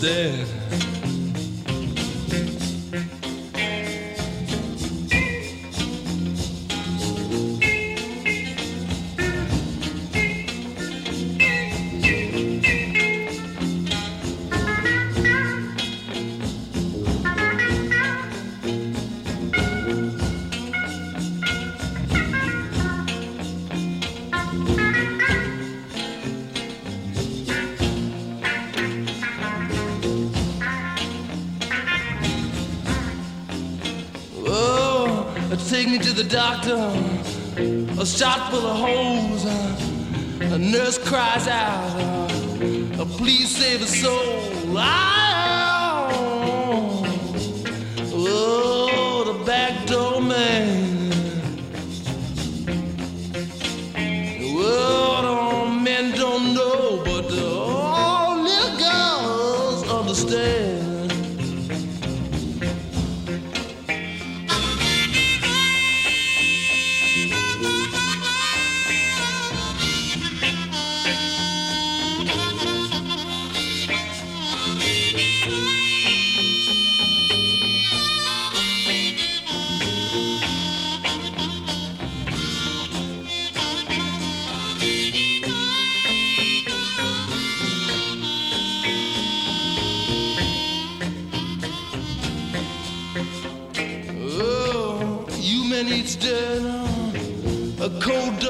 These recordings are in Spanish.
dead. just cries out, oh, please save us soul.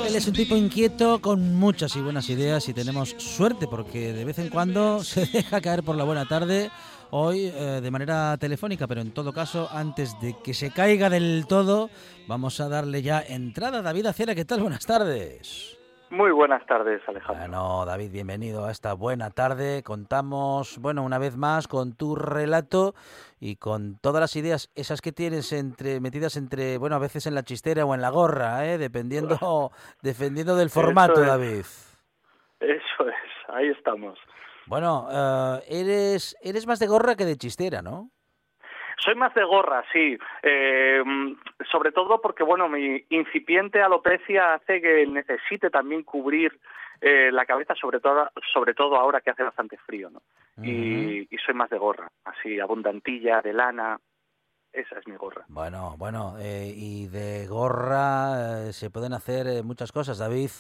Él es un tipo inquieto con muchas y buenas ideas y tenemos suerte porque de vez en cuando se deja caer por la buena tarde, hoy eh, de manera telefónica, pero en todo caso, antes de que se caiga del todo, vamos a darle ya entrada. David Acera, ¿qué tal? Buenas tardes. Muy buenas tardes, Alejandro. Bueno, David, bienvenido a esta buena tarde. Contamos, bueno, una vez más con tu relato y con todas las ideas, esas que tienes entre metidas entre, bueno, a veces en la chistera o en la gorra, ¿eh? dependiendo, dependiendo del formato, David. Eso es, ahí estamos. Bueno, eh, eres, eres más de gorra que de chistera, ¿no? Soy más de gorra, sí. Eh, sobre todo porque, bueno, mi incipiente alopecia hace que necesite también cubrir eh, la cabeza, sobre todo, sobre todo ahora que hace bastante frío, ¿no? y, y soy más de gorra, así, abundantilla, de lana, esa es mi gorra. Bueno, bueno, eh, y de gorra eh, se pueden hacer eh, muchas cosas. David,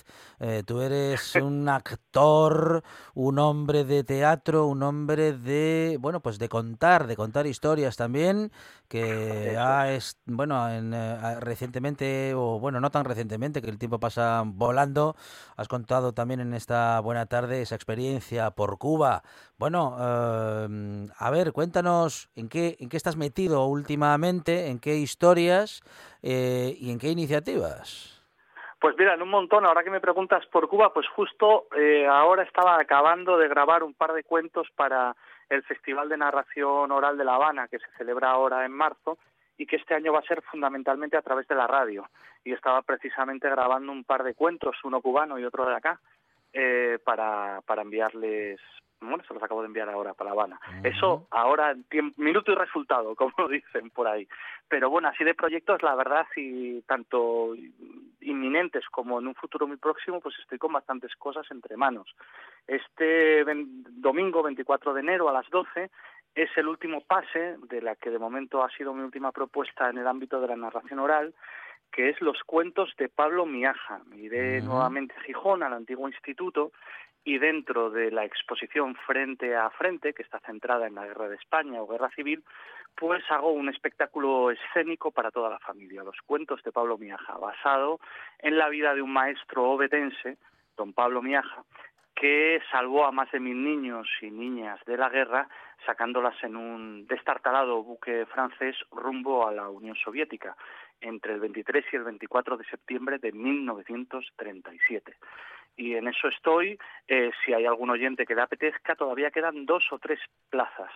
tú eres un actor, un hombre de teatro, un hombre de, bueno, pues de contar, de contar historias también, que ha, es, bueno, en, recientemente, o bueno, no tan recientemente, que el tiempo pasa volando, has contado también en esta buena tarde esa experiencia por Cuba. Bueno, a ver, cuéntanos en qué, en qué estás metido últimamente en qué historias eh, y en qué iniciativas. Pues mira, en un montón. Ahora que me preguntas por Cuba, pues justo eh, ahora estaba acabando de grabar un par de cuentos para el Festival de Narración Oral de La Habana, que se celebra ahora en marzo, y que este año va a ser fundamentalmente a través de la radio. Y estaba precisamente grabando un par de cuentos, uno cubano y otro de acá, eh, para, para enviarles bueno, se los acabo de enviar ahora para La Habana. Eso ahora, minuto y resultado, como dicen por ahí. Pero bueno, así de proyectos, la verdad, y tanto inminentes como en un futuro muy próximo, pues estoy con bastantes cosas entre manos. Este domingo 24 de enero a las 12 es el último pase de la que de momento ha sido mi última propuesta en el ámbito de la narración oral, que es los cuentos de Pablo Miaja. Iré nuevamente a Gijón, al antiguo instituto, y dentro de la exposición Frente a Frente, que está centrada en la guerra de España o guerra civil, pues hago un espectáculo escénico para toda la familia, los cuentos de Pablo Miaja, basado en la vida de un maestro obetense, don Pablo Miaja, que salvó a más de mil niños y niñas de la guerra, sacándolas en un destartalado buque francés rumbo a la Unión Soviética entre el 23 y el 24 de septiembre de 1937 y en eso estoy. Eh, si hay algún oyente que le apetezca, todavía quedan dos o tres plazas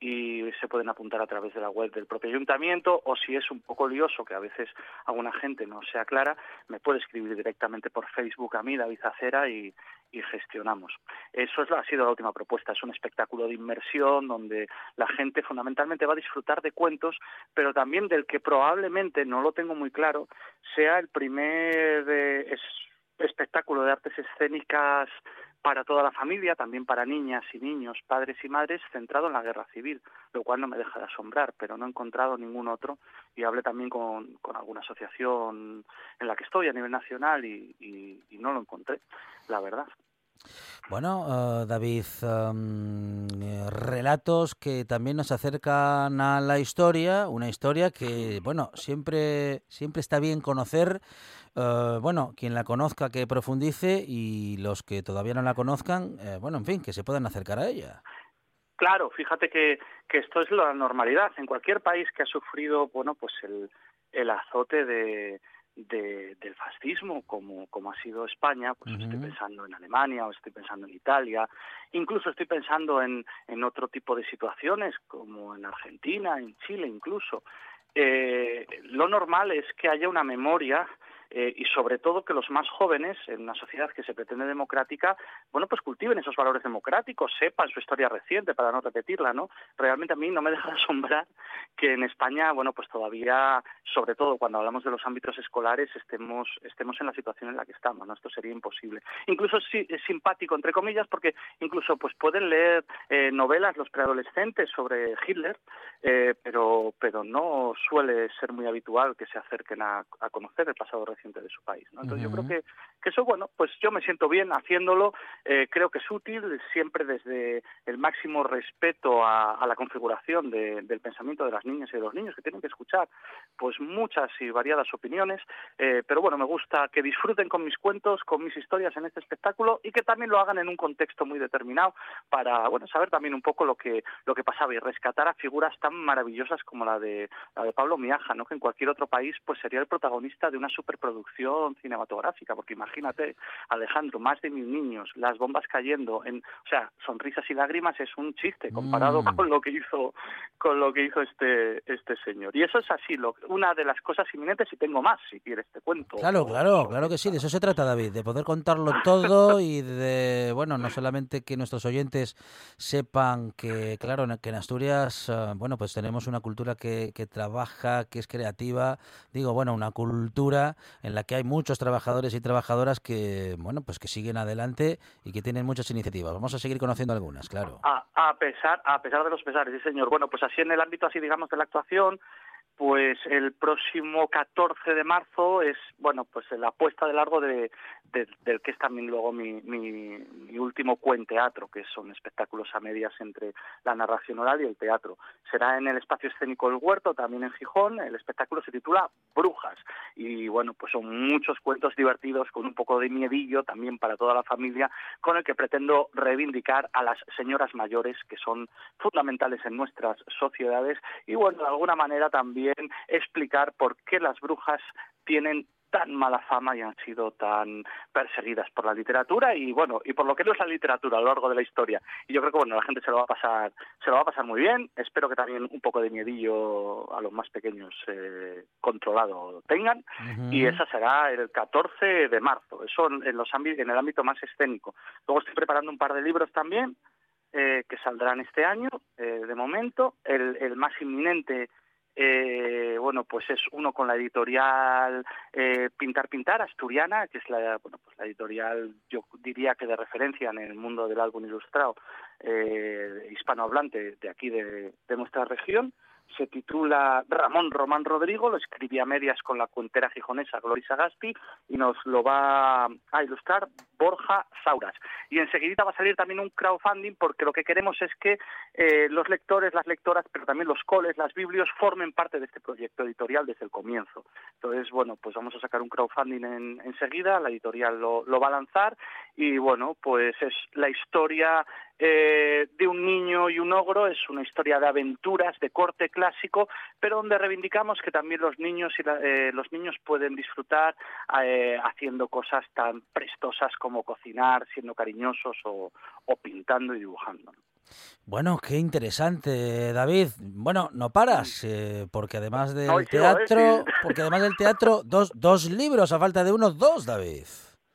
y se pueden apuntar a través de la web del propio ayuntamiento o si es un poco lioso, que a veces alguna gente no sea clara, me puede escribir directamente por Facebook a mí, David Acera, y, y gestionamos. Eso es, ha sido la última propuesta, es un espectáculo de inmersión donde la gente fundamentalmente va a disfrutar de cuentos, pero también del que probablemente, no lo tengo muy claro, sea el primer... Eh, espectáculo de artes escénicas para toda la familia, también para niñas y niños, padres y madres, centrado en la guerra civil, lo cual no me deja de asombrar, pero no he encontrado ningún otro y hablé también con, alguna asociación en la que estoy a nivel nacional y, no lo encontré, la verdad. Bueno, uh, David, um, relatos que también nos acercan a la historia, una historia que, bueno, siempre, siempre está bien conocer eh, bueno, quien la conozca que profundice y los que todavía no la conozcan, eh, bueno, en fin, que se puedan acercar a ella. Claro, fíjate que, que esto es la normalidad. En cualquier país que ha sufrido, bueno, pues el, el azote de, del fascismo, como, como ha sido España, pues estoy pensando en Alemania o estoy pensando en Italia, incluso estoy pensando en, en otro tipo de situaciones, como en Argentina, en Chile incluso. Eh, lo normal es que haya una memoria eh, y sobre todo que los más jóvenes en una sociedad que se pretende democrática, bueno, pues cultiven esos valores democráticos, sepan su historia reciente para no repetirla, ¿no? Realmente a mí no me deja de asombrar que en España, bueno, pues todavía, sobre todo cuando hablamos de los ámbitos escolares, estemos estemos en la situación en la que estamos, ¿no? Esto sería imposible. Incluso es, simpático entre comillas porque incluso pues pueden leer eh, novelas los preadolescentes sobre Hitler, eh, pero pero no suele ser muy habitual que se acerquen a conocer el pasado reciente de su país. ¿no? Entonces yo creo que, que, eso, bueno, pues yo me siento bien haciéndolo, eh, creo que es útil, siempre desde el máximo respeto a, la configuración del pensamiento de las niñas y de los niños que tienen que escuchar pues muchas y variadas opiniones, eh, pero bueno, me gusta que disfruten con mis cuentos, con mis historias en este espectáculo y que también lo hagan en un contexto muy determinado para, bueno, saber también un poco lo que, lo que pasaba y rescatar a figuras tan maravillosas como la de, la de Pablo Miaja, ¿no? que en cualquier otro país pues sería el protagonista de una superproducción producción cinematográfica, porque imagínate, Alejandro, más de mil niños, las bombas cayendo, en, o sea, sonrisas y lágrimas es un chiste comparado mm. con lo que hizo con lo que hizo este este señor. Y eso es así, lo, una de las cosas inminentes y tengo más, si quieres te cuento. Claro, claro, claro que sí, de eso se trata, David, de poder contarlo todo y de, bueno, no solamente que nuestros oyentes sepan que, claro, que en Asturias, eh, bueno, pues tenemos una cultura que, que trabaja, que es creativa, digo, bueno, una cultura en la que hay muchos trabajadores y trabajadoras que, bueno, pues que siguen adelante y que tienen muchas iniciativas. Vamos a seguir conociendo algunas, claro. A, a pesar, a pesar de los pesares, sí, señor. Bueno, pues así en el ámbito así, digamos, de la actuación, pues el próximo 14 de marzo es, bueno, pues la apuesta de largo de, del que es también luego mi, mi, último cuenteatro, que son espectáculos a medias entre la narración oral y el teatro. Será en el espacio escénico El Huerto, también en Gijón. El espectáculo se titula Brujas. Y bueno, pues son muchos cuentos divertidos con un poco de miedillo también para toda la familia, con el que pretendo reivindicar a las señoras mayores que son fundamentales en nuestras sociedades y bueno, de alguna manera también explicar por qué las brujas tienen tan mala fama y han sido tan perseguidas por la literatura y bueno, y por lo que no es la literatura a lo largo de la historia. Y yo creo que bueno, la gente se lo va a pasar, se lo va a pasar muy bien. Espero que también un poco de miedillo a los más pequeños eh, controlado tengan. Y esa será el 14 de marzo. Eso en los en el ámbito más escénico. Luego estoy preparando un par de libros también eh, que saldrán este año, eh, de momento. El, el más inminente eh, bueno, pues es uno con la editorial eh, Pintar Pintar, asturiana, que es la, bueno, pues la editorial, yo diría que de referencia en el mundo del álbum ilustrado eh, hispanohablante de aquí de, de nuestra región se titula Ramón Román Rodrigo, lo escribí a medias con la cuentera gijonesa Gloria Sagasti y nos lo va a ilustrar Borja Sauras. Y enseguida va a salir también un crowdfunding porque lo que queremos es que eh, los lectores, las lectoras, pero también los coles, las biblios formen parte de este proyecto editorial desde el comienzo. Entonces, bueno, pues vamos a sacar un crowdfunding en, enseguida, la editorial lo, lo va a lanzar y bueno, pues es la historia eh, de un niño y un ogro, es una historia de aventuras de corte clásico, pero donde reivindicamos que también los niños y eh, los niños pueden disfrutar eh, haciendo cosas tan prestosas como cocinar, siendo cariñosos o, pintando y dibujando. Bueno, qué interesante, David. Bueno, no paras, porque además del teatro, porque además del teatro, dos, dos libros a falta de uno, dos, David.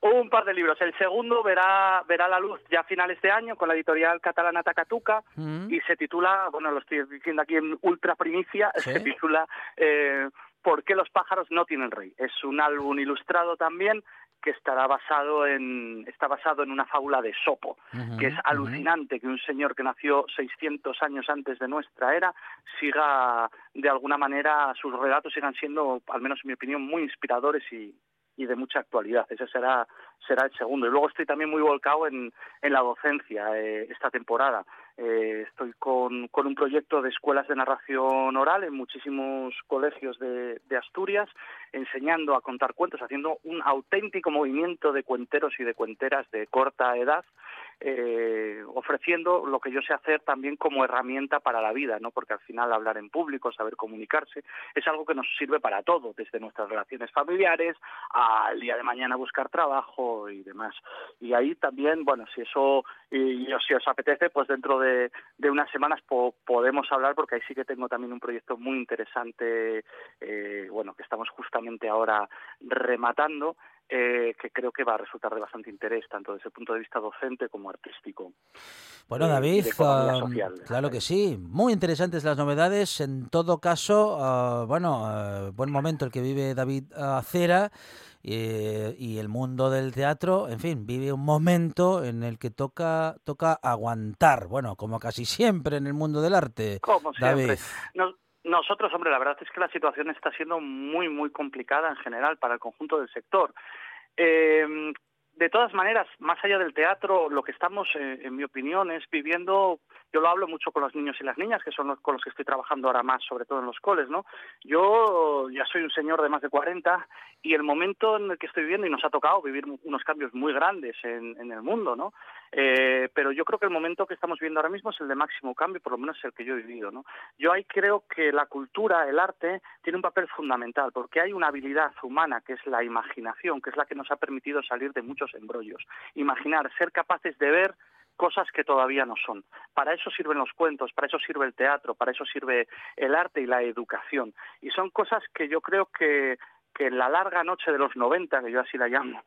Un par de libros. El segundo verá, verá la luz ya a finales de año con la editorial catalana Takatuka mm. y se titula, bueno, lo estoy diciendo aquí en ultra primicia, se titula eh, ¿Por qué los pájaros no tienen rey? Es un álbum ilustrado también que estará basado en está basado en una fábula de Sopo, que es alucinante que un señor que nació 600 años antes de nuestra era siga de alguna manera sus relatos sigan siendo, al menos en mi opinión, muy inspiradores y, y de mucha actualidad. Ese será, será el segundo. Y luego estoy también muy volcado en, en la docencia eh, esta temporada. Eh, estoy con, con, un proyecto de escuelas de narración oral en muchísimos colegios de, de, Asturias, enseñando a contar cuentos, haciendo un auténtico movimiento de cuenteros y de cuenteras de corta edad eh, ofreciendo lo que yo sé hacer también como herramienta para la vida, ¿no? Porque al final hablar en público, saber comunicarse, es algo que nos sirve para todo, desde nuestras relaciones familiares al día de mañana buscar trabajo y demás. Y ahí también, bueno, si eso, si os apetece, pues dentro de, unas semanas podemos hablar, porque ahí sí que tengo también un proyecto muy interesante, eh, bueno, que estamos justamente ahora rematando, eh, que creo que va a resultar de bastante interés, tanto desde el punto de vista docente como artístico. Bueno, eh, David, um, claro que sí. Muy interesantes las novedades. En todo caso, uh, bueno, uh, buen momento el que vive David Acera. y el mundo del teatro, en fin, vive un momento en el que toca toca aguantar, bueno, como casi siempre en el mundo del arte. Como siempre. Nosotros, hombre, la verdad es que la situación está siendo muy, muy complicada en general para el conjunto del sector. Eh, de todas maneras, más allá del teatro, lo que estamos, eh, en mi opinión, es viviendo, yo lo hablo mucho con los niños y las niñas, que son los con los que estoy trabajando ahora más, sobre todo en los coles, ¿no? Yo ya soy un señor de más de 40 y el momento en el que estoy viviendo, y nos ha tocado vivir unos cambios muy grandes en, el mundo, ¿no? Eh, pero yo creo que el momento que estamos viendo ahora mismo es el de máximo cambio, por lo menos el que yo he vivido, ¿no? Yo ahí creo que la cultura, el arte, tiene un papel fundamental, porque hay una habilidad humana que es la imaginación, que es la que nos ha permitido salir de muchos embrollos. Imaginar, ser capaces de ver cosas que todavía no son. Para eso sirven los cuentos, para eso sirve el teatro, para eso sirve el arte y la educación. Y son cosas que yo creo que, que en la larga noche de los 90, que yo así la llamo,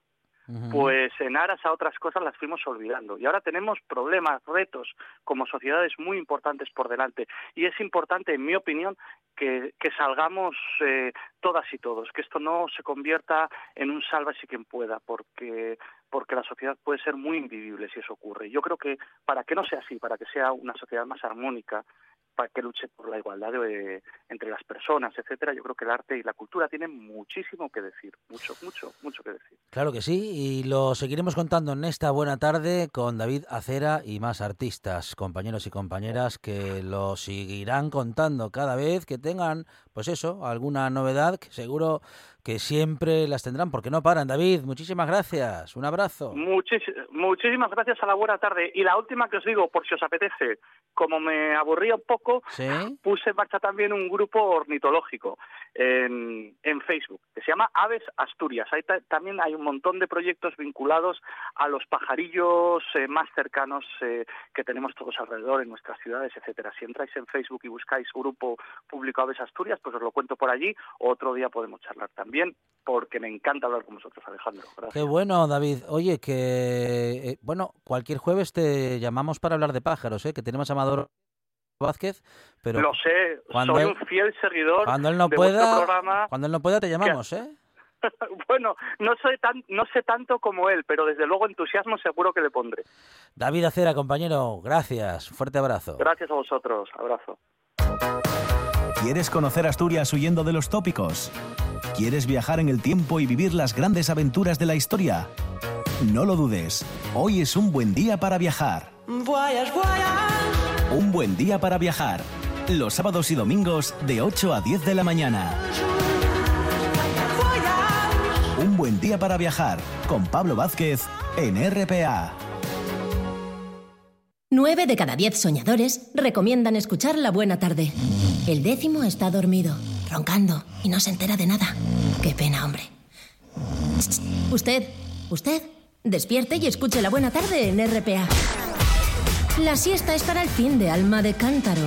pues en aras a otras cosas las fuimos olvidando. Y ahora tenemos problemas, retos como sociedades muy importantes por delante. Y es importante, en mi opinión, que, salgamos eh, todas y todos, que esto no se convierta en un sálvese quien pueda, porque porque la sociedad puede ser muy invivible si eso ocurre. Yo creo que para que no sea así, para que sea una sociedad más armónica, para que luche por la igualdad entre las personas, etcétera. Yo creo que el arte y la cultura tienen muchísimo que decir, mucho, mucho, mucho que decir. Claro que sí, y lo seguiremos contando en esta buena tarde con David Acera y más artistas, compañeros y compañeras que lo seguirán contando cada vez que tengan, pues eso, alguna novedad que seguro que siempre las tendrán porque no paran. David, muchísimas gracias. Un abrazo. muchísimas gracias a la buena tarde. Y la última que os digo, por si os apetece, como me aburría un poco, puse en marcha también un grupo ornitológico en, en Facebook que se llama Aves Asturias. Ahí también hay un montón de proyectos vinculados a los pajarillos eh, más cercanos eh, que tenemos todos alrededor en nuestras ciudades, etcétera. Si entráis en Facebook y buscáis Grupo Público Aves Asturias, pues os lo cuento por allí. Otro día podemos charlar también, porque me encanta hablar con vosotros, Alejandro. Gracias. Qué bueno, David. Oye, que eh, bueno, cualquier jueves te llamamos para hablar de pájaros, ¿eh? que tenemos a Amador Vázquez, pero lo sé, soy un fiel seguidor cuando él no de pueda, programa. Cuando él no pueda te llamamos, ¿eh? bueno, no soy tan, no sé tanto como él, pero desde luego entusiasmo seguro que le pondré. David Acera, compañero, gracias, fuerte abrazo. Gracias a vosotros, abrazo. ¿Quieres conocer Asturias huyendo de los tópicos? ¿Quieres viajar en el tiempo y vivir las grandes aventuras de la historia? No lo dudes, hoy es un buen día para viajar. Un buen día para viajar. Los sábados y domingos de 8 a 10 de la mañana. Un buen día para viajar con Pablo Vázquez en RPA. Nueve de cada diez soñadores recomiendan escuchar La Buena Tarde. El décimo está dormido, roncando y no se entera de nada. Qué pena, hombre. Usted, usted, despierte y escuche La Buena Tarde en RPA. La siesta es para el fin de alma de cántaro.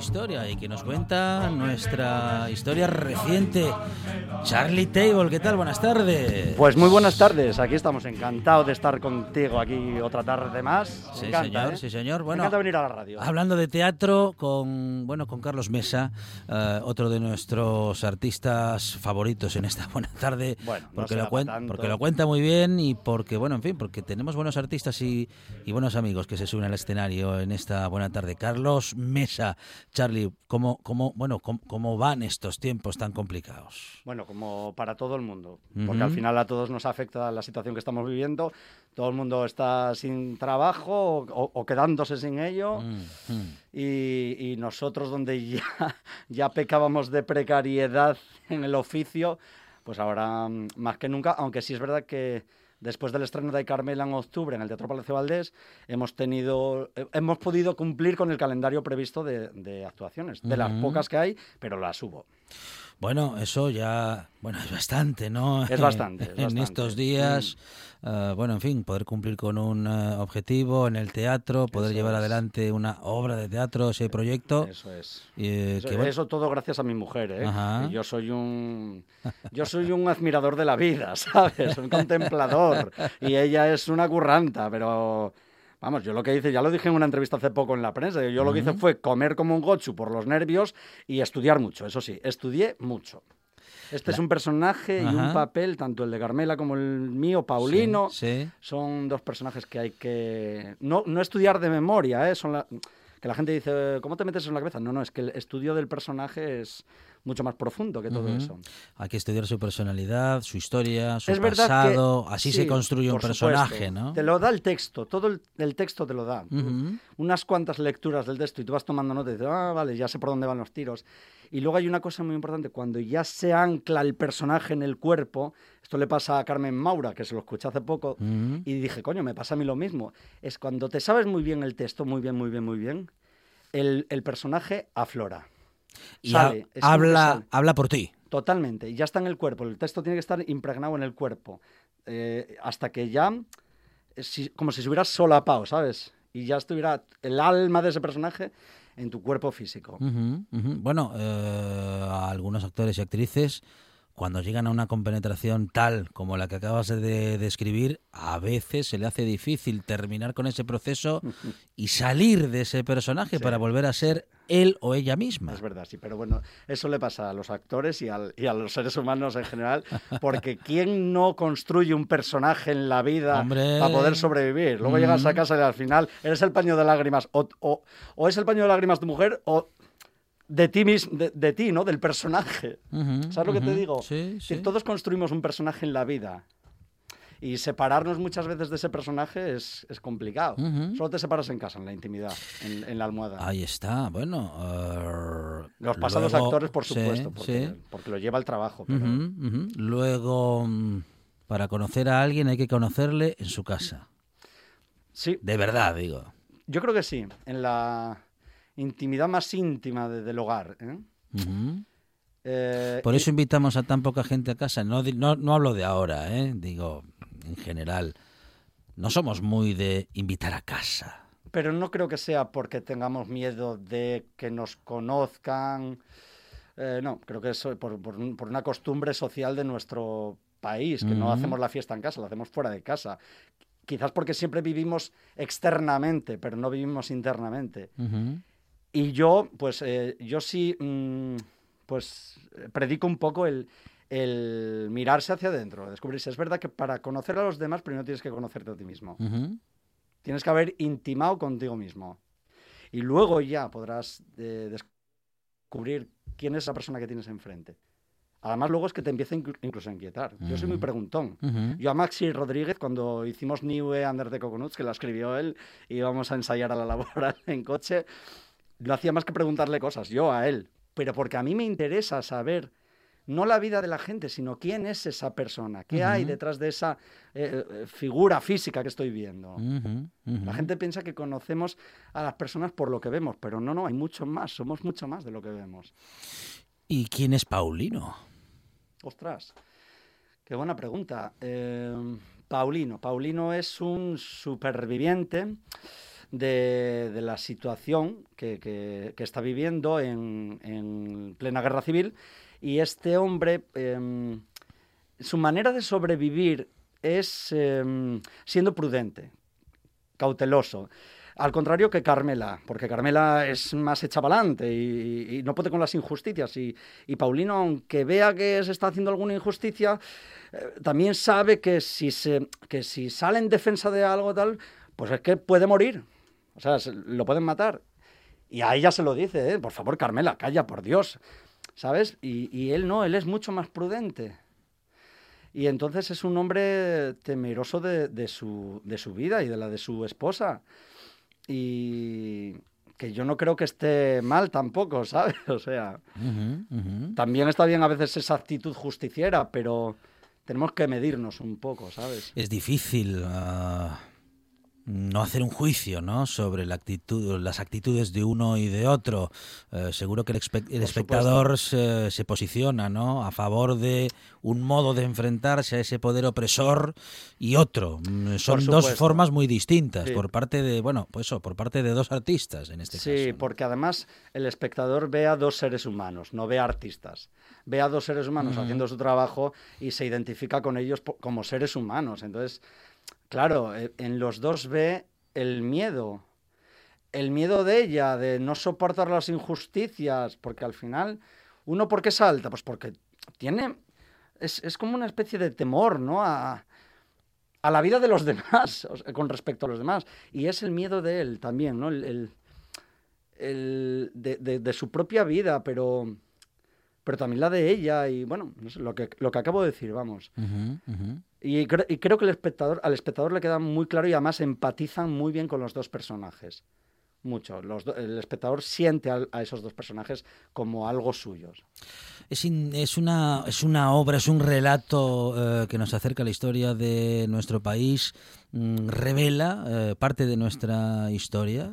Historia y que nos cuenta nuestra historia reciente, Charlie Table, ¿qué tal? Buenas tardes. Pues muy buenas tardes, aquí estamos encantados de estar contigo aquí otra tarde más. Sí, Me encanta, señor, ¿eh? sí, señor. Me Bueno, encanta venir a la radio. Hablando de teatro con bueno con Carlos Mesa, eh, otro de nuestros artistas favoritos en esta buena tarde, Bueno, no porque lo cuenta porque lo cuenta muy bien y porque bueno en fin porque tenemos buenos artistas y, y buenos amigos que se suben al escenario en esta buena tarde. Carlos Mesa, Charlie, cómo cómo bueno cómo, cómo van estos tiempos tan complicados. Bueno, como para todo el mundo, porque Ujú. al final a todos nos afecta la situación que estamos viviendo. Todo el mundo está sin trabajo o, o- quedándose sin ello. Mm, mm. Y, y nosotros donde ya, ya pecábamos de precariedad en el oficio, pues ahora mm, más que nunca, aunque sí es verdad que después del estreno de Carmela en octubre en el Teatro Palacio Valdés, hemos tenido, eh, hemos podido cumplir con el calendario previsto de, de actuaciones, de las Ujú. pocas que hay, pero las hubo. Bueno, eso ya, bueno, es bastante, ¿no? Es bastante, es en estos días, eh, bueno, en fin, poder cumplir con un eh, objetivo en el teatro, poder Eso llevar es. adelante una obra de teatro, ese proyecto. Eso es. eh, Eso, que, bueno, eso todo gracias a mi mujer, ¿eh? Ajá. Yo soy un yo soy un admirador de la vida, ¿sabes? Un contemplador y ella es una curranta, pero vamos, yo lo que hice, ya lo dije en una entrevista hace poco en la prensa, yo lo que hice fue comer como un gochu por los nervios y estudiar mucho, eso sí, estudié mucho. Este es un personaje y un papel, tanto el de Carmela como el mío, Paulino, Sí, sí. son dos personajes que hay que no, no estudiar de memoria, ¿eh? Son la- que la gente dice, ¿cómo te metes eso en la cabeza? No, no, es que el estudio del personaje es mucho más profundo que todo eso. Hay que estudiar su personalidad, su historia, su es pasado, que así sí, se construye un personaje, supuesto. ¿no? Te lo da el texto, todo el, el texto te lo da. Unas cuantas lecturas del texto y tú vas tomando nota y dices, ah, vale, ya sé por dónde van los tiros. Y luego hay una cosa muy importante, cuando ya se ancla el personaje en el cuerpo, esto le pasa a Carmen Maura, que se lo escuché hace poco, y dije, coño, me pasa a mí lo mismo. Es cuando te sabes muy bien el texto, muy bien, muy bien, muy bien, el, el personaje aflora. Y Sale, habla, sale. habla por ti. Totalmente, y ya está en el cuerpo. El texto tiene que estar impregnado en el cuerpo. eh, hasta que ya, eh, si- como si se hubiera solapado, ¿sabes? Y ya estuviera el alma de ese personaje en tu cuerpo físico. Bueno, eh, a algunos actores y actrices, cuando llegan a una compenetración tal como la que acabas de describir, a veces se le hace difícil terminar con ese proceso y salir de ese personaje Sí. para volver a ser él o ella misma. Es verdad, sí, pero bueno, eso le pasa a los actores y, al- y a los seres humanos en general, porque ¿quién no construye un personaje en la vida Hombre. para poder sobrevivir? Luego llegas a casa y al final eres el paño de lágrimas, o, o- o es el paño de lágrimas de mujer, o de ti mismo, de, de ti, ¿no? Del personaje. ¿Sabes lo que te digo? Sí, todos construimos un personaje en la vida. Y separarnos muchas veces de ese personaje es, es complicado. Solo te separas en casa, en la intimidad, en, en la almohada. Ahí está, bueno. eh, Los pasa a los luego- actores, por sí, supuesto, porque, sí. porque lo lleva el trabajo. Pero... Luego, mm, para conocer a alguien hay que conocerle en su casa. Sí, De verdad, digo. yo creo que sí. En la intimidad más íntima de- del hogar. ¿eh? Eh, Por y- eso invitamos a tan poca gente a casa. No, di- no, no hablo de ahora, ¿eh? digo, en general. No somos muy de invitar a casa. Pero no creo que sea porque tengamos miedo de que nos conozcan. Eh, no, creo que es por, por un- por una costumbre social de nuestro país, que no hacemos la fiesta en casa, la hacemos fuera de casa. Quizás porque siempre vivimos externamente, pero no vivimos internamente. Y yo, pues, eh, yo sí, mm, pues, predico un poco el, el mirarse hacia adentro, descubrirse. Es verdad que para conocer a los demás, primero tienes que conocerte a ti mismo. Ujú. Tienes que haber intimado contigo mismo. Y luego ya podrás eh, descubrir quién es esa persona que tienes enfrente. Además, luego es que te empieza inclu- incluso a inquietar. Yo soy muy preguntón. Ujú. Yo a Maxi Rodríguez, cuando hicimos New Under the Coconuts, que la escribió él, íbamos a ensayar a la laboral en coche, no hacía más que preguntarle cosas, yo a él. Pero porque a mí me interesa saber no la vida de la gente, sino quién es esa persona, qué hay detrás de esa eh, eh, figura física que estoy viendo. La gente piensa que conocemos a las personas por lo que vemos, pero no, no, hay mucho más, somos mucho más de lo que vemos. ¿Y quién es Paulino? Ostras, qué buena pregunta. Eh, Paulino. Paulino es un superviviente de, la situación que, está viviendo en, en plena guerra civil. Y este hombre, eh, su manera de sobrevivir es eh, siendo prudente, cauteloso. Al contrario que Carmela, porque Carmela es más hecha pa'lante y, y no puede con las injusticias. Y, Paulino, aunque vea que se está haciendo alguna injusticia, eh, también sabe que si, que si sale en defensa de algo tal, pues es que puede morir. O sea, se- lo pueden matar. Y a ella se lo dice, ¿eh? por favor, Carmela, calla, por Dios. ¿Sabes? Y, y él no, él es mucho más prudente. Y entonces es un hombre temeroso de, de su, de su vida y de la de su esposa. Y que yo no creo que esté mal tampoco, ¿sabes? O sea, también está bien a veces esa actitud justiciera, pero tenemos que medirnos un poco, ¿sabes? Es difícil ah, no hacer un juicio ¿no? sobre la actitud, las actitudes de uno y de otro. Eh, seguro que el, el espectador se, se posiciona ¿no? a favor de un modo de enfrentarse a ese poder opresor y otro. Mm, Son dos formas muy distintas Sí. por parte de, bueno, pues eso, por parte de dos artistas en este Sí, caso. ¿no? porque además el espectador ve a dos seres humanos, no ve a artistas. Ve a dos seres humanos Ujú. haciendo su trabajo y se identifica con ellos como seres humanos. Entonces, claro, eh, en los dos ve el miedo. El miedo de ella, de no soportar las injusticias, porque al final, ¿uno por qué salta? Pues porque tiene... Es, es como una especie de temor, ¿no? A, a la vida de los demás, con respecto a los demás. Y es el miedo de él también, ¿no? El, el- de, de- su propia vida, pero, pero también la de ella y, bueno, lo que, lo que acabo de decir, vamos. Y, cre- y creo que el espectador, al espectador le queda muy claro y además empatizan muy bien con los dos personajes. mucho. Los el espectador siente a, esos dos personajes como algo suyos. Es, in- es, una, es una obra, es un relato eh, que nos acerca a la historia de nuestro país, mm, revela eh, parte de nuestra historia.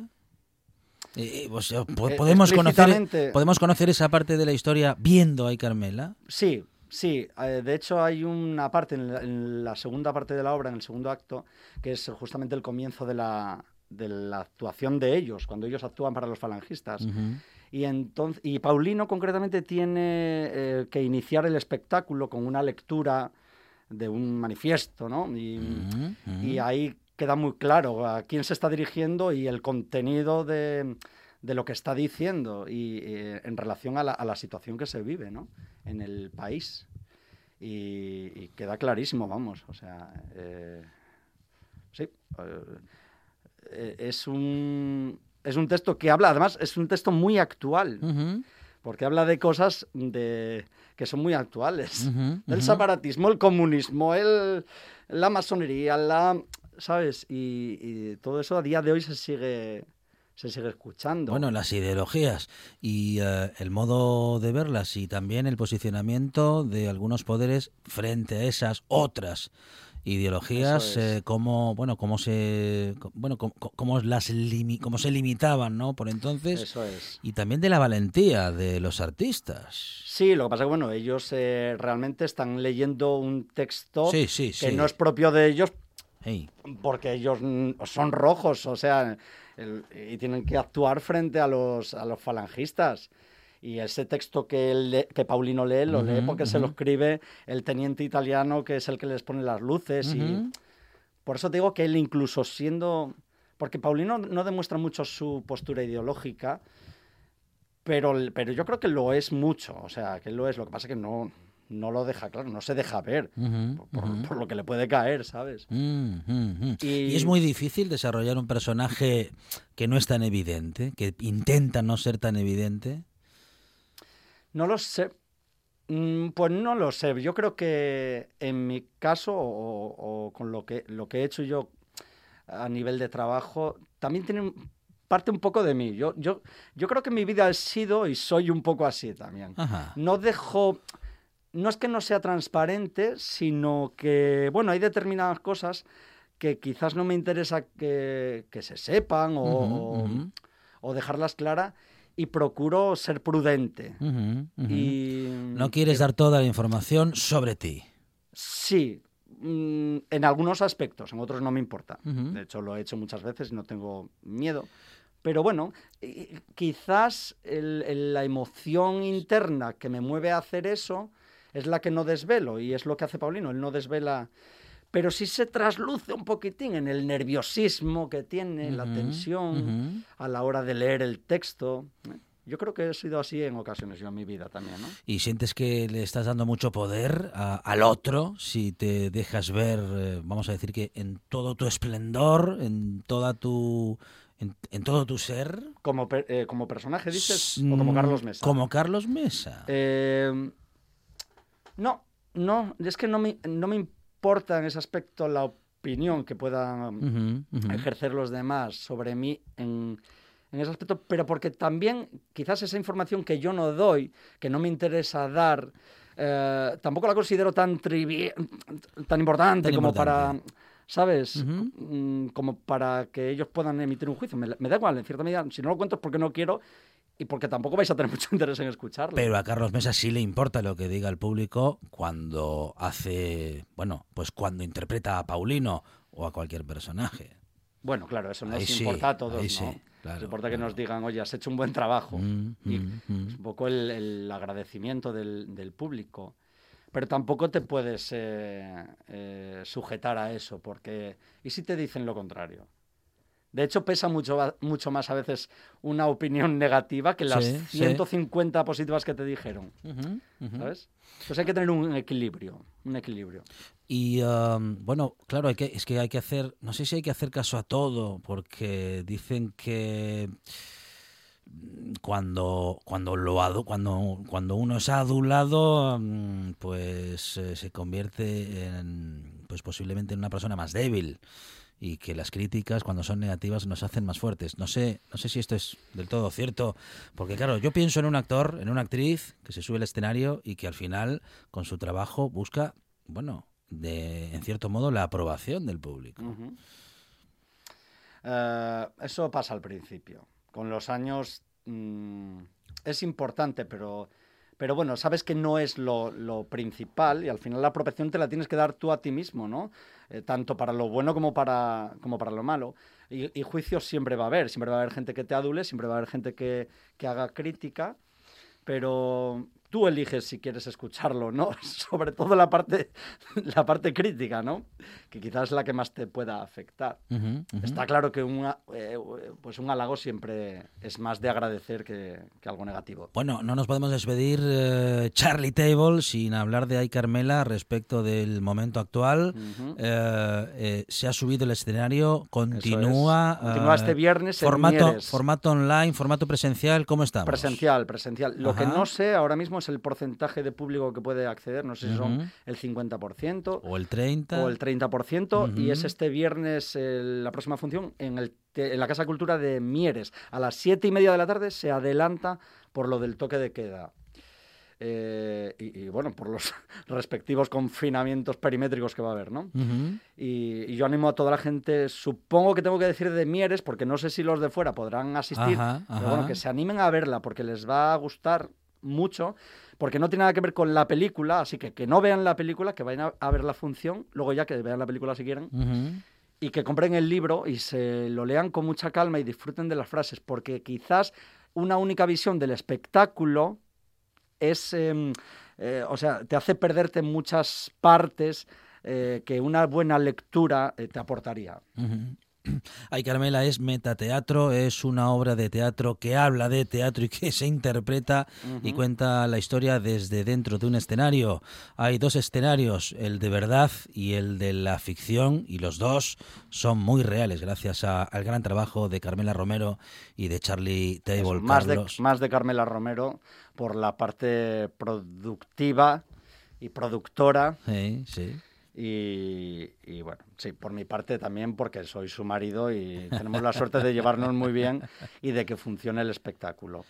Eh, eh, o sea, po- podemos, conocer, podemos conocer esa parte de la historia viendo a Carmela. Sí, sí. eh, de hecho, hay una parte en la, en la segunda parte de la obra, en el segundo acto, que es justamente el comienzo de la, de la actuación de ellos, cuando ellos actúan para los falangistas. Y, entonces, y Paulino concretamente tiene eh, que iniciar el espectáculo con una lectura de un manifiesto, ¿no? Y, y ahí queda muy claro a quién se está dirigiendo y el contenido de, de lo que está diciendo y, eh, en relación a la, a la situación que se vive, ¿no? En el país. Y, y queda clarísimo, vamos, o sea, eh, sí, eh, es un es un texto que habla, además es un texto muy actual, porque habla de cosas de, que son muy actuales. El separatismo, el comunismo, el, la masonería, la, ¿sabes? Y, y todo eso a día de hoy se sigue, se sigue escuchando. Bueno, las ideologías y eh, el modo de verlas y también el posicionamiento de algunos poderes frente a esas otras ideologías, es. eh, cómo, bueno, cómo se, bueno, cómo, cómo las limi- cómo se limitaban, ¿no? Por entonces Eso es. y también de la valentía de los artistas. Sí, lo que pasa es que bueno, ellos eh, realmente están leyendo un texto Sí, sí, que sí. no es propio de ellos Hey, porque ellos mm, son rojos, o sea, el- y tienen que actuar frente a los, a los falangistas. Y ese texto que, que Paulino lee, lo lee porque se lo escribe el teniente italiano, que es el que les pone las luces. Y por eso te digo que él incluso siendo... Porque Paulino no demuestra mucho su postura ideológica, pero, pero yo creo que lo es mucho. O sea, que lo es. Lo que pasa es que no, no lo deja claro, no se deja ver. Por- por- ujú. por lo que le puede caer, ¿sabes? Mm, mm, mm. Y- Y es muy difícil desarrollar un personaje que no es tan evidente, que intenta no ser tan evidente. No lo sé. Pues no lo sé. Yo creo que en mi caso, o, o con lo que, lo que he hecho yo a nivel de trabajo, también tiene parte un poco de mí. Yo, yo, yo creo que mi vida ha sido y soy un poco así también. Ajá. No dejo. No es que no sea transparente, sino que, bueno, hay determinadas cosas que quizás no me interesa que, que se sepan o, o- dejarlas claras y procuro ser prudente. Y No quieres dar toda la información sobre ti. Sí, mm, en algunos aspectos, en otros no me importa. De hecho, lo he hecho muchas veces y no tengo miedo. Pero bueno, quizás el- el- la emoción interna que me mueve a hacer eso es la que no desvelo y es lo que hace Paulino, él no desvela, pero sí se trasluce un poquitín en el nerviosismo que tiene, la tensión a la hora de leer el texto. Yo creo que he sido así en ocasiones yo en mi vida también, ¿no? Y sientes que le estás dando mucho poder a- al otro si te dejas ver, eh, vamos a decir que en todo tu esplendor, en toda tu, en, en todo tu ser. Como, eh, como personaje, dices, o como Carlos Mesa. Como Carlos Mesa. Eh, no, no, es que no me, no me importa en ese aspecto la opinión que puedan ujú. ejercer los demás sobre mí en, en ese aspecto, pero porque también quizás esa información que yo no doy, que no me interesa dar, eh, tampoco la considero tan trivi- tan importante Tan como importante. para, ¿sabes? Mm, como para que ellos puedan emitir un juicio. Me, me da igual, en cierta medida, si no lo cuento es porque no quiero y porque tampoco vais a tener mucho interés en escucharlo. Pero a Carlos Mesa sí le importa lo que diga el público cuando hace, bueno, pues cuando interpreta a Paulino o a cualquier personaje. Bueno, claro, eso nos sí, importa a todos, ¿no? sí, Nos claro, importa que nos digan, oye, has hecho un buen trabajo. Mm, y mm, mm. es un poco el, el agradecimiento del, del público. Pero tampoco te puedes eh, eh, sujetar a eso, porque... ¿Y si te dicen lo contrario? De hecho, pesa mucho, mucho más a veces una opinión negativa que las Sí, sí. 150 positivas que te dijeron. ¿sabes? Entonces hay que tener un equilibrio, un equilibrio. Y um, bueno, claro, hay que, es que hay que hacer, no sé si hay que hacer caso a todo, porque dicen que mm, cuando cuando lo cuando cuando uno es adulado, mm, pues eh, se convierte en pues posiblemente en una persona más débil. Y que las críticas cuando son negativas nos hacen más fuertes. No sé, no sé si esto es del todo cierto, porque claro, yo pienso en un actor, en una actriz que se sube al escenario y que al final con su trabajo busca, bueno, de en cierto modo la aprobación del público. Eh, eso pasa al principio. Con los años mm, es importante, pero pero bueno, sabes que no es lo, lo, principal y al final la apropiación te la tienes que dar tú a ti mismo, ¿no? Eh, tanto para lo bueno como para, como para lo malo. Y, y, juicios siempre va a haber, siempre va a haber gente que te adule, siempre va a haber gente que, que haga crítica, pero tú eliges si quieres escucharlo, ¿no? Sobre todo la parte, la parte crítica, ¿no? Que quizás es la que más te pueda afectar. Uh -huh, uh -huh. Está claro que un, eh, pues un halago siempre es más de agradecer que, que algo negativo. Bueno, no nos podemos despedir, eh, Charlie Table, sin hablar de Ay Carmela respecto del momento actual. Uh -huh. eh, se ha subido el escenario, continúa. Es. Continúa este viernes formato, formato online, formato presencial, ¿cómo estamos? Presencial, presencial. Lo Ajá. que no sé ahora mismo es el porcentaje de público que puede acceder, no sé si son uh -huh. el 50% o el 30% o el 30% uh -huh. y es este viernes eh, la próxima función en, el, en la Casa Cultura de Mieres. A las 7 y media de la tarde se adelanta por lo del toque de queda. Eh, y, y, bueno, por los respectivos confinamientos perimétricos que va a haber, ¿no? Uh -huh. y, y, yo animo a toda la gente, supongo que tengo que decir de Mieres, porque no sé si los de fuera podrán asistir, Ajá, ajá. pero bueno, que se animen a verla, porque les va a gustar mucho, porque no tiene nada que ver con la película, así que que no vean la película, que vayan a, a ver la función, luego ya que vean la película si quieren, uh -huh. y que compren el libro y se lo lean con mucha calma y disfruten de las frases, porque quizás una única visión del espectáculo es, eh, eh, o sea, te hace perderte muchas partes eh, que una buena lectura eh, te aportaría. Uh -huh. Ay Carmela es metateatro, es una obra de teatro que habla de teatro y que se interpreta uh -huh. y cuenta la historia desde dentro de un escenario. Hay dos escenarios, el de verdad y el de la ficción, y los dos son muy reales gracias a, al gran trabajo de Carmela Romero y de Charlie Table. Más, de, más de Carmela Romero por la parte productiva y productora. Sí, sí. Y, y, bueno, sí, por mi parte también porque soy su marido y tenemos la suerte de llevarnos muy bien y de que funcione el espectáculo.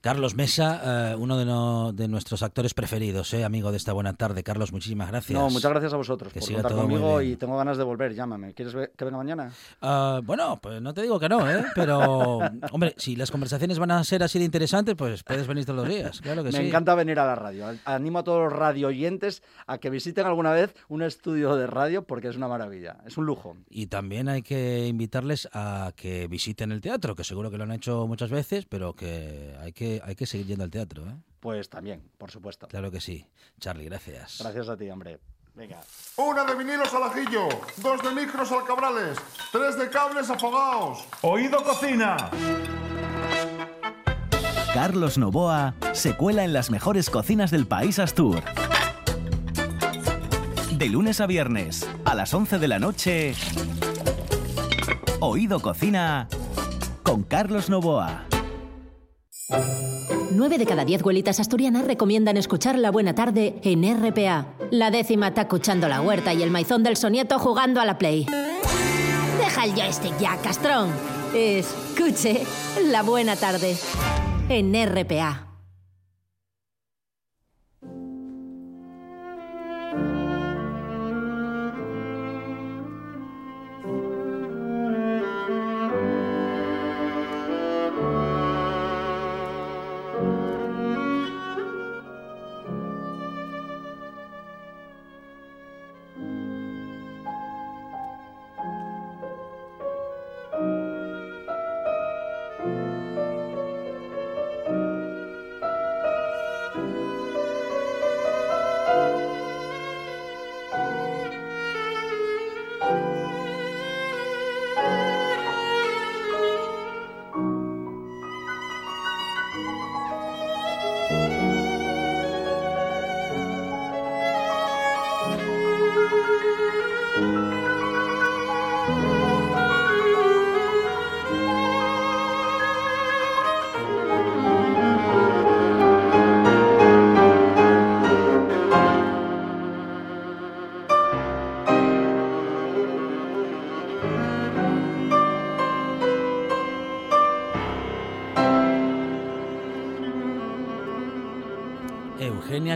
Carlos Mesa, eh, uno de, no, de, nuestros actores preferidos, eh, amigo de esta buena tarde. Carlos, muchísimas gracias. No, muchas gracias a vosotros que por contar conmigo y tengo ganas de volver. Llámame. ¿Quieres que venga mañana? Uh, bueno, pues no te digo que no, ¿eh? pero hombre, si las conversaciones van a ser así de interesantes, pues puedes venir todos los días. Claro que Me sí. encanta venir a la radio. Animo a todos los radio oyentes a que visiten alguna vez un estudio de radio porque es una maravilla. Es un lujo. Y también hay que invitarles a que visiten el teatro, que seguro que lo han hecho muchas veces, pero que hay que hay que seguir yendo al teatro, ¿eh? Pues también, por supuesto. Claro que sí. Charlie, gracias. Gracias a ti, hombre. Venga. Una de vinilos al ajillo, dos de micros al cabrales, tres de cables afogados. Oído cocina. Carlos Novoa se cuela en las mejores cocinas del país Astur. De lunes a viernes, a las 11 de la noche, Oído Cocina con Carlos Novoa. Nueve de cada diez huelitas asturianas recomiendan escuchar La Buena Tarde en RPA. La décima está escuchando la huerta y el maizón del sonieto jugando a la Play. Deja el joystick ya, castrón. Escuche La Buena Tarde en RPA.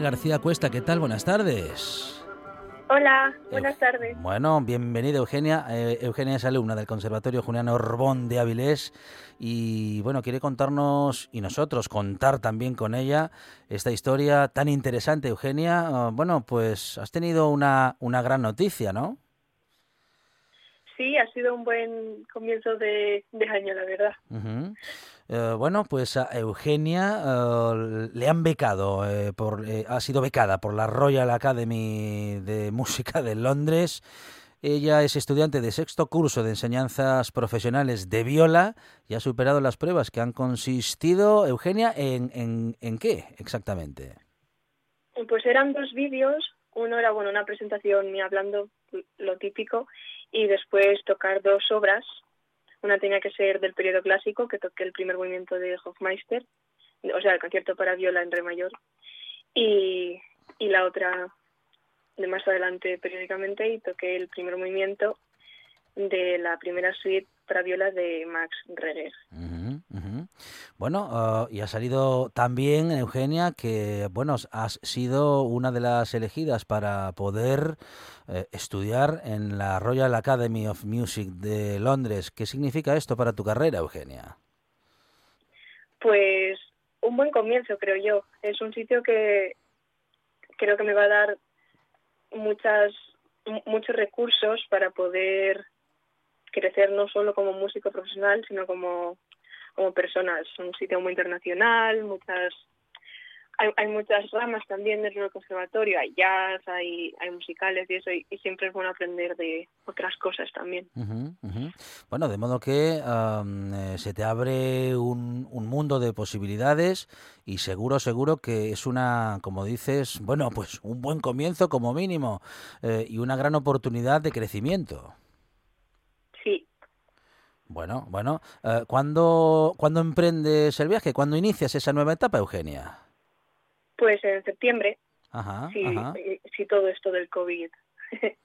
García Cuesta. ¿Qué tal? Buenas tardes. Hola, buenas tardes. Bueno, bienvenida Eugenia. Eh, Eugenia es alumna del Conservatorio Juliano Orbón de Avilés y bueno, quiere contarnos y nosotros contar también con ella esta historia tan interesante, Eugenia. Ah, bueno, pues has tenido una, una gran noticia, ¿no? Sí, ha sido un buen comienzo de, de año, la verdad. Eh, bueno, pues a Eugenia eh, le han becado, eh, por, ha sido becada por la Royal Academy de Música de Londres. Ella es estudiante de sexto curso de enseñanzas profesionales de viola y ha superado las pruebas que han consistido, Eugenia, en, en, ¿en qué exactamente? Pues eran dos vídeos, uno era bueno una presentación mía hablando lo típico y después tocar dos obras. Una tenía que ser del periodo clásico, que toqué el primer movimiento de Hofmeister, o sea, el concierto para viola en re mayor, y, y la otra de más adelante periódicamente y toqué el primer movimiento de la primera suite para viola de Max Reger. Bueno, ah, y ha salido también, Eugenia, que bueno, has sido una de las elegidas para poder eh, estudiar en la Royal Academy of Music de Londres. ¿Qué significa esto para tu carrera, Eugenia? Pues un buen comienzo, creo yo. Es un sitio que creo que me va a dar muchas mu- muchos recursos para poder crecer no solo como músico profesional, sino como, como persona. Es un sitio muy internacional, muchas hay, hay muchas ramas también dentro del conservatorio, hay jazz, hay, hay musicales y eso, y, siempre es bueno aprender de otras cosas también. Ujú, ujú. Bueno, de modo que eh, se te abre un, un mundo de posibilidades y seguro, seguro que es una, como dices, bueno, pues un buen comienzo como mínimo eh, y una gran oportunidad de crecimiento. Bueno, bueno, eh, ¿cuándo, ¿cuándo emprendes el viaje? ¿Cuándo inicias esa nueva etapa, Eugenia? pues en septiembre, Ajá, si, ajá. si todo esto del COVID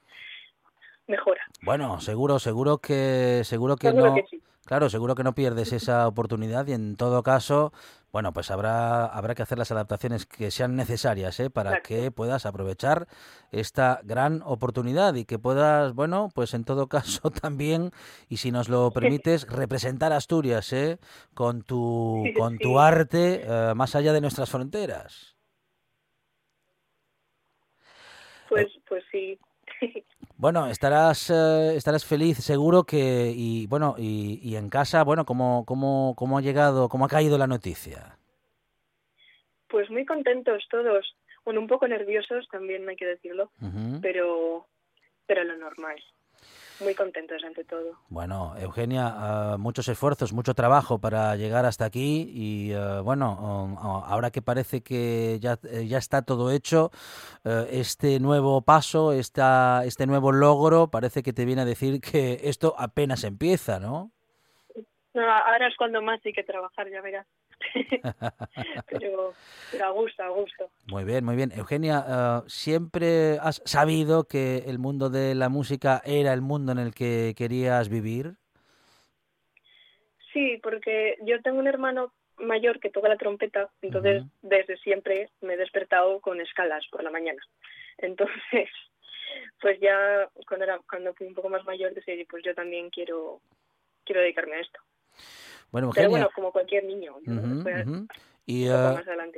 mejora. Bueno, seguro, seguro que, seguro que Seguro no, que sí. Claro, seguro que no pierdes esa oportunidad y en todo caso, bueno, pues habrá, habrá que hacer las adaptaciones que sean necesarias, ¿eh? Para Exacto. que puedas aprovechar esta gran oportunidad y que puedas, bueno, pues en todo caso también, y si nos lo permites, representar Asturias, ¿eh? Con tu, con tu arte eh, más allá de nuestras fronteras. Pues, pues sí. Bueno, estarás, eh, estarás feliz, seguro que, y bueno, y, y en casa, bueno, ¿cómo, cómo, cómo ha llegado, cómo ha caído la noticia? Pues muy contentos todos. Bueno, un poco nerviosos también hay que decirlo, pero pero lo normal. Muy contentos ante todo. Bueno, Eugenia, ah, muchos esfuerzos, mucho trabajo para llegar hasta aquí y eh, bueno, um, ah, ahora que parece que ya, eh, ya está todo hecho, este nuevo paso, esta, este nuevo logro, parece que te viene a decir que esto apenas empieza, ¿no? No, ahora es cuando más hay que trabajar, ya verás. pero, pero a gusto, a gusto. Muy bien, muy bien. Eugenia, eh, ¿siempre has sabido que el mundo de la música era el mundo en el que querías vivir? Sí, porque yo tengo un hermano mayor que toca la trompeta, entonces desde siempre me he despertado con escalas por la mañana. Entonces, pues ya cuando era cuando fui un poco más mayor decidí, pues yo también quiero quiero dedicarme a esto. Bueno, Pero Eugenia. bueno, como cualquier niño. Y, eh,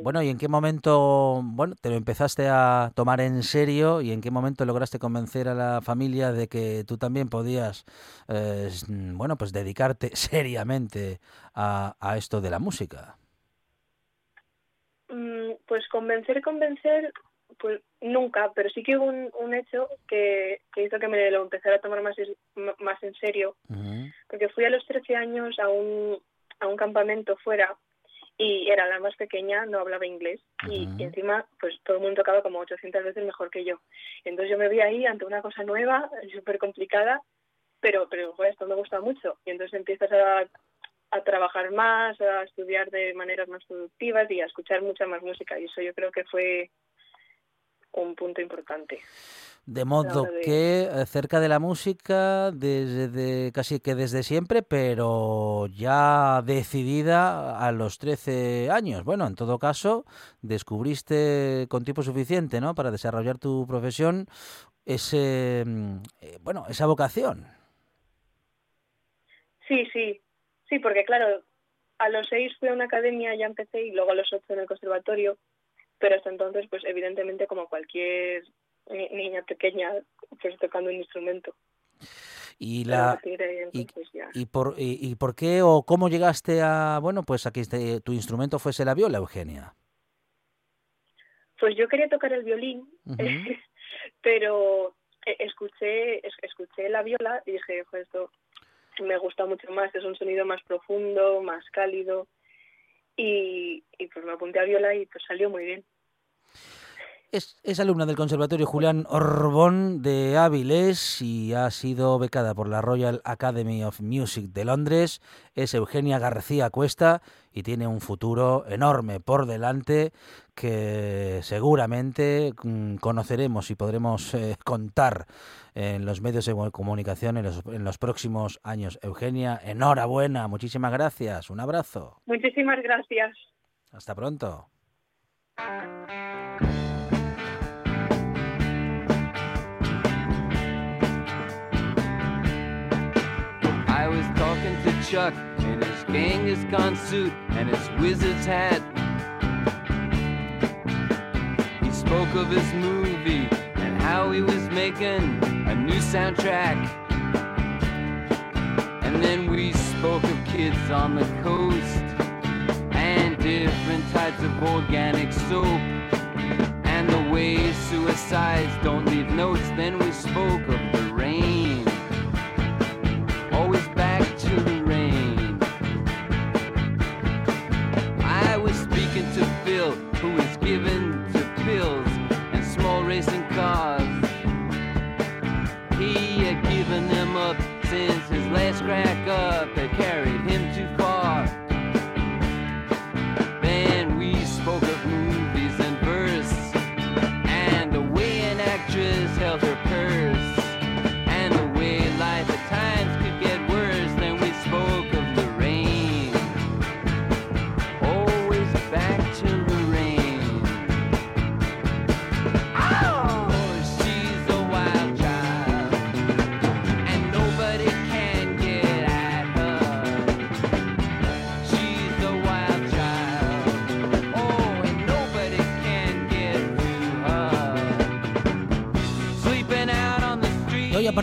bueno, ¿y en qué momento, bueno, te lo empezaste a tomar en serio y en qué momento lograste convencer a la familia de que tú también podías, eh, bueno, pues dedicarte seriamente a, a esto de la música? Mm, Pues convencer, convencer, pues nunca, pero sí que hubo un, un hecho que, que hizo que me lo empezara a tomar más, más en serio, porque fui a los 13 años a un, a un campamento fuera y era la más pequeña, no hablaba inglés y, encima pues todo el mundo tocaba como 800 veces mejor que yo. Entonces yo me vi ahí ante una cosa nueva, súper complicada, pero, pero joder, esto me gusta mucho. Y entonces empiezas a, a trabajar más, a estudiar de maneras más productivas y a escuchar mucha más música. Y eso yo creo que fue un punto importante. De modo de- que eh, cerca de la música, desde casi que desde siempre, pero ya decidida a los 13 años. Bueno, en todo caso, descubriste con tiempo suficiente, ¿no? Para desarrollar tu profesión ese, mm, eh, bueno, esa vocación. Sí, sí, sí, porque claro, a los seis fui a una academia, ya empecé, y luego a los ocho en el conservatorio, pero hasta entonces, pues evidentemente como cualquier ni- niña pequeña, pues tocando un instrumento. Y la ahí, y, por y, y por qué o cómo llegaste a, bueno, pues a que este- tu instrumento fuese la viola, Eugenia. Pues yo quería tocar el violín, pero eh, escuché es- escuché la viola y dije, "Jo, esto me gusta mucho más, es un sonido más profundo, más cálido. Y, y pues me apunté a viola y pues salió muy bien. Es, es alumna del Conservatorio Julián Orbón de Áviles y ha sido becada por la Royal Academy of Music de Londres. Es Eugenia García Cuesta y tiene un futuro enorme por delante que seguramente mm, conoceremos y podremos eh, contar en los medios de comunicación en los, en los próximos años. Eugenia, enhorabuena, muchísimas gracias, un abrazo, Muchísimas gracias. hasta pronto. Talking to Chuck in his Genghis suit and his wizard's hat. He spoke of his movie and how he was making a new soundtrack. And then we spoke of kids on the coast and different types of organic soap and the way suicides don't leave notes. Then we spoke of given to pills and small racing cars.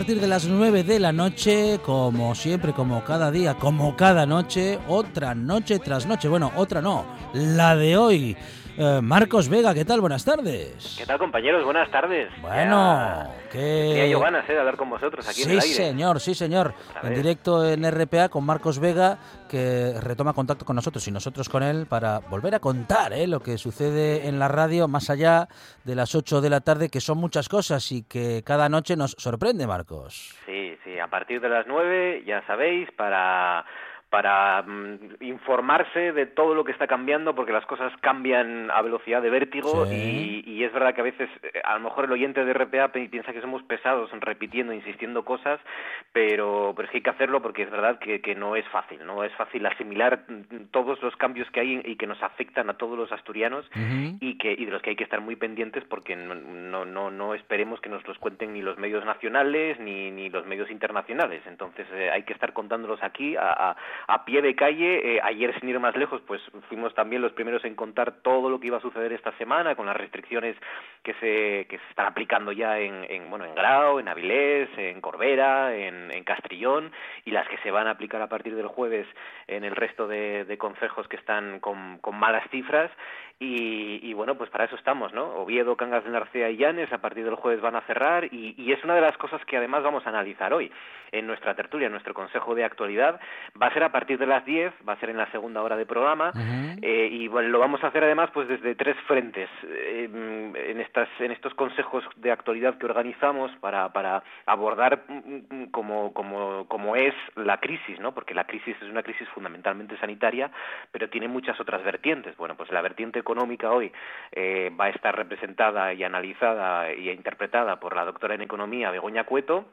Partir de las 9 de la noche, como siempre, como cada día, como cada noche, otra noche tras noche. Bueno, otra no, la de hoy. Eh, Marcos Vega, ¿qué tal? Buenas tardes. ¿Qué tal, compañeros? Buenas tardes. Bueno, que... Tenía yo ganas eh, de hablar con vosotros aquí en el Sí, aire. señor, sí, señor. En directo en RPA con Marcos Vega, que retoma contacto con nosotros y nosotros con él para volver a contar ¿eh? lo que sucede en la radio más allá de las 8 de la tarde, que son muchas cosas y que cada noche nos sorprende, Marcos. Sí, sí, a partir de las nueve, ya sabéis, para para mm, informarse de todo lo que está cambiando, porque las cosas cambian a velocidad de vértigo Sí. y, y es verdad que a veces, eh, a lo mejor el oyente de RPA piensa que somos pesados repitiendo, insistiendo cosas, pero, pero es que hay que hacerlo porque es verdad que, que no es fácil, no es fácil asimilar todos los cambios que hay y que nos afectan a todos los asturianos y que y de los que hay que estar muy pendientes porque no no no, no esperemos que nos los cuenten ni los medios nacionales ni, ni los medios internacionales. Entonces eh, hay que estar contándolos aquí a, a, a pie de calle. Eh, ayer sin ir más lejos pues fuimos también los primeros en contar todo lo que iba a suceder esta semana con las restricciones que se que se están aplicando ya en, en bueno en Grau en Avilés en Corbera en, en Castrillón y las que se van a aplicar a partir del jueves en el resto de, de concejos que están con, con malas cifras y, y bueno, pues para eso estamos, ¿no? Oviedo, Cangas de Narcea y Llanes a partir del jueves van a cerrar y, y es una de las cosas que además vamos a analizar hoy en nuestra tertulia, en nuestro consejo de actualidad. Va a ser a partir de las 10, va a ser en la segunda hora de programa, eh, y bueno, lo vamos a hacer además pues desde tres frentes, eh, en, estas, en estos consejos de actualidad que organizamos para, para abordar mm, mm, como, como, como es la crisis, ¿no? porque la crisis es una crisis fundamentalmente sanitaria, pero tiene muchas otras vertientes. Bueno, pues la vertiente económica hoy eh, va a estar representada y analizada y interpretada por la doctora en economía Begoña Cueto,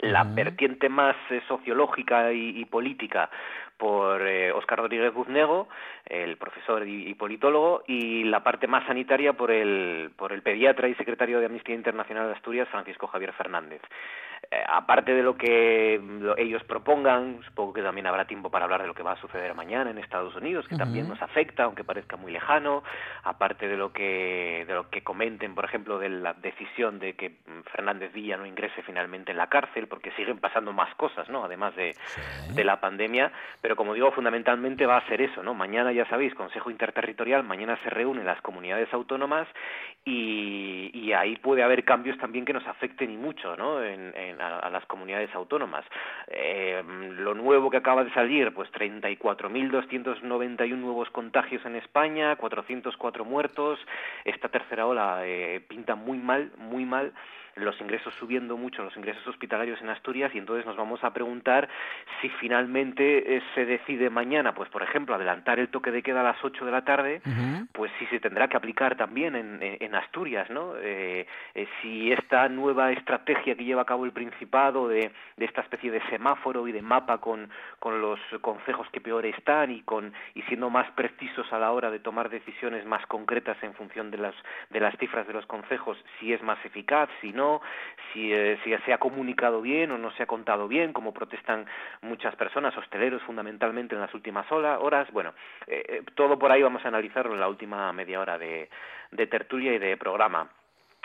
la vertiente más eh, sociológica y, política por eh, Óscar Rodríguez Buznego, el profesor y, politólogo, y la parte más sanitaria por el, por el pediatra y secretario de Amnistía Internacional de Asturias, Francisco Javier Fernández. Eh, aparte de lo que ellos propongan, supongo que también habrá tiempo para hablar de lo que va a suceder mañana en Estados Unidos, que también nos afecta, aunque parezca muy lejano, aparte de lo que de lo que comenten, por ejemplo, de la decisión de que Fernández Villa no ingrese finalmente en la cárcel, porque siguen pasando más cosas, ¿no? Además de, de la pandemia, pero como digo, fundamentalmente va a ser eso, ¿no? Mañana ya sabéis, Consejo Interterritorial, mañana se reúnen las comunidades autónomas y, y ahí puede haber cambios también que nos afecten y mucho, ¿no? En, a, las comunidades autónomas. Eh, lo nuevo que acaba de salir, pues 34.291 nuevos contagios en España, 404 muertos. Esta tercera ola eh, pinta muy mal, muy mal los ingresos subiendo mucho, los ingresos hospitalarios en Asturias, y entonces nos vamos a preguntar si finalmente eh, se decide mañana, pues por ejemplo, adelantar el toque de queda a las 8 de la tarde, pues si se tendrá que aplicar también en, en Asturias, ¿no? Eh, eh, si esta nueva estrategia que lleva a cabo el Principado de, de esta especie de semáforo y de mapa con, con los concejos que peor están y, con, y siendo más precisos a la hora de tomar decisiones más concretas en función de las, de las cifras de los concejos, si es más eficaz, si no, si, eh, si se ha comunicado bien o no se ha contado bien, como protestan muchas personas, hosteleros fundamentalmente en las últimas horas. Bueno, eh, eh, todo por ahí vamos a analizarlo en la última media hora de, de tertulia y de programa.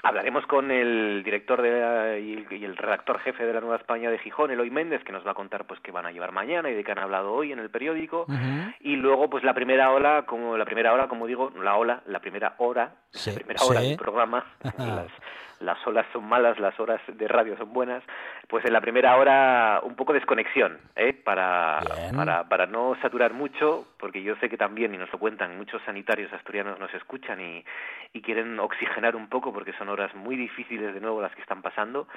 Hablaremos con el director de, y, el, redactor jefe de la Nueva España de Gijón, Eloy Méndez, que nos va a contar pues qué van a llevar mañana y de qué han hablado hoy en el periódico. Y luego pues la primera ola, como la primera hora, como digo, la ola, la primera hora, la primera hora del programa, las, las olas son malas, las horas de radio son buenas, pues en la primera hora un poco desconexión, ¿eh? para, para, para no saturar mucho, porque yo sé que también, y nos lo cuentan, muchos sanitarios asturianos nos escuchan y, y quieren oxigenar un poco porque son horas muy difíciles de nuevo las que están pasando,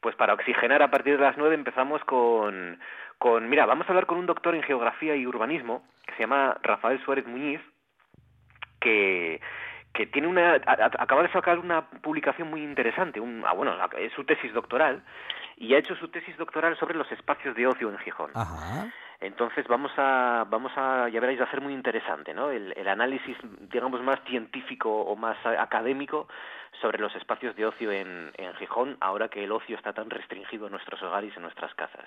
pues para oxigenar a partir de las nueve empezamos con, con, mira, vamos a hablar con un doctor en geografía y urbanismo que se llama Rafael Suárez Muñiz, que que tiene una acaba de sacar una publicación muy interesante, un, ah, bueno, es su tesis doctoral y ha hecho su tesis doctoral sobre los espacios de ocio en Gijón. Entonces vamos a, vamos a, ya veréis, va a ser muy interesante, ¿no? El, análisis, digamos, más científico o más académico sobre los espacios de ocio en, en Gijón, ahora que el ocio está tan restringido en nuestros hogares y en nuestras casas.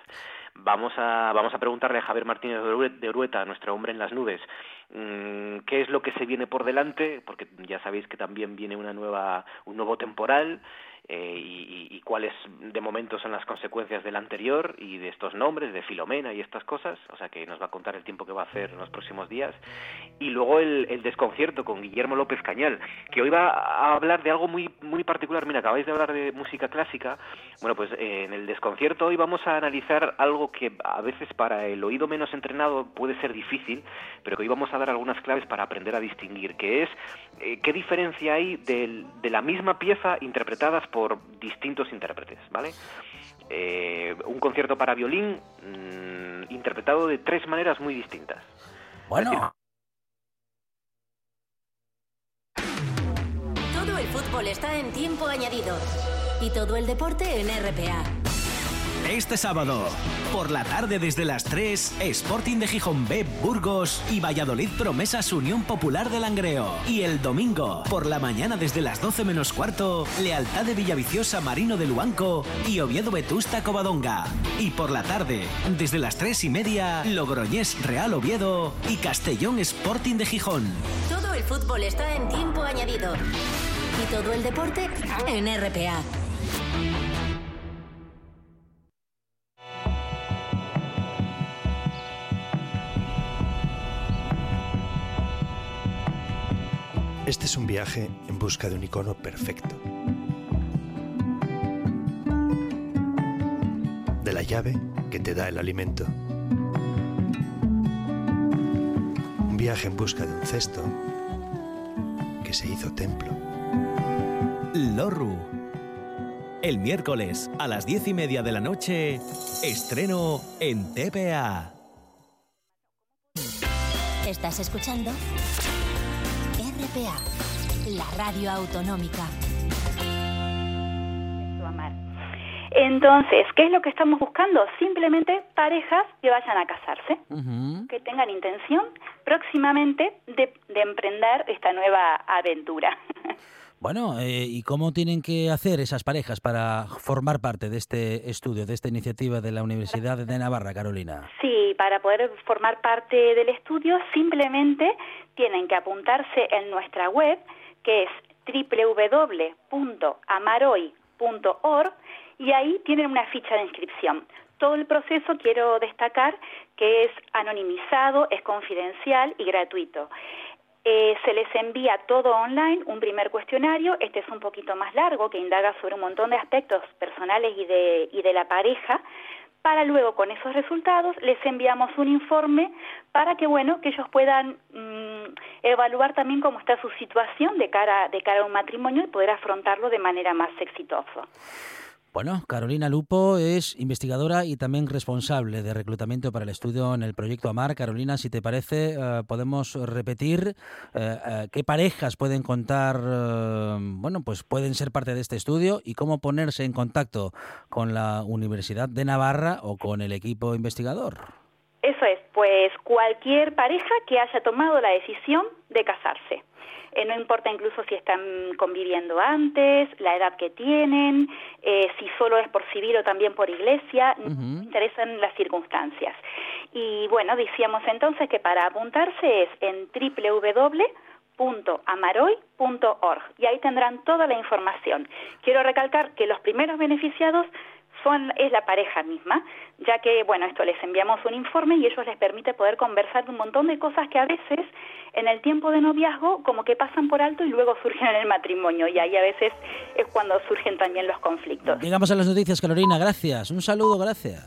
Vamos a, vamos a preguntarle a Javier Martínez de Urueta, nuestro hombre en las nubes, mm, qué es lo que se viene por delante, porque ya sabéis que también viene una nueva, un nuevo temporal, eh, y, y, cuáles de momento son las consecuencias del anterior y de estos nombres, de Filomena y estas cosas, o sea que nos va a contar el tiempo que va a hacer en los próximos días. Y luego el, el desconcierto con Guillermo López Cañal, que hoy va a hablar de algo muy, muy particular. Mira, acabáis de hablar de música clásica. Bueno, pues eh, en el desconcierto hoy vamos a analizar algo que a veces para el oído menos entrenado puede ser difícil, pero que hoy vamos a dar algunas claves para aprender a distinguir, que es eh, qué diferencia hay de, de la misma pieza interpretadas por distintos intérpretes, ¿vale? Eh, un concierto para violín mm, interpretado de tres maneras muy distintas. Bueno. Todo el fútbol está en tiempo añadido y todo el deporte en RPA. Este sábado, por la tarde desde las 3, Sporting de Gijón B, Burgos y Valladolid Promesas Unión Popular de Langreo. Y el domingo, por la mañana desde las 12 menos cuarto, Lealtad de Villaviciosa Marino de Luanco y Oviedo Vetusta Covadonga. Y por la tarde, desde las 3 y media, Logroñés Real Oviedo y Castellón Sporting de Gijón. Todo el fútbol está en tiempo añadido y todo el deporte en RPA. Este es un viaje en busca de un icono perfecto. De la llave que te da el alimento. viaje en busca de un cesto que se hizo templo. Lorru. El miércoles a las diez y media de la noche, estreno en TPA. Estás escuchando RPA, la radio autonómica. Entonces, ¿qué es lo que estamos buscando? Simplemente parejas que vayan a casarse, que tengan intención próximamente de, de emprender esta nueva aventura. Bueno, eh, ¿y cómo tienen que hacer esas parejas para formar parte de este estudio, de esta iniciativa de la Universidad de Navarra, Carolina? Sí, para poder formar parte del estudio simplemente tienen que apuntarse en nuestra web, que es www.amaroy.org y ahí tienen una ficha de inscripción. Todo el proceso quiero destacar que es anonimizado, es confidencial y gratuito. Eh, se les envía todo online, un primer cuestionario, este es un poquito más largo, que indaga sobre un montón de aspectos personales y de, y de la pareja, para luego con esos resultados les enviamos un informe para que bueno que ellos puedan mm, evaluar también cómo está su situación de cara de cara a un matrimonio y poder afrontarlo de manera más exitosa. Bueno, Carolina Lupo es investigadora y también responsable de reclutamiento para el estudio en el proyecto AMAR. Carolina, si te parece, eh, podemos repetir eh, eh, qué parejas pueden contar, bueno, pues pueden ser parte de este estudio y cómo ponerse en contacto con la Universidad de Navarra o con el equipo investigador. Eso es, pues cualquier pareja que haya tomado la decisión de casarse. Eh, no importa incluso si están conviviendo antes, la edad que tienen, eh, si solo es por civil o también por iglesia, no interesan las circunstancias. Y bueno, decíamos entonces que para apuntarse es en www.amaroy.org y ahí tendrán toda la información. Quiero recalcar que los primeros beneficiados es la pareja misma, ya que, bueno, esto les enviamos un informe y ellos les permite poder conversar de un montón de cosas que a veces en el tiempo de noviazgo como que pasan por alto y luego surgen en el matrimonio y ahí a veces es cuando surgen también los conflictos. Llegamos a las noticias, Carolina, gracias. Un saludo, gracias.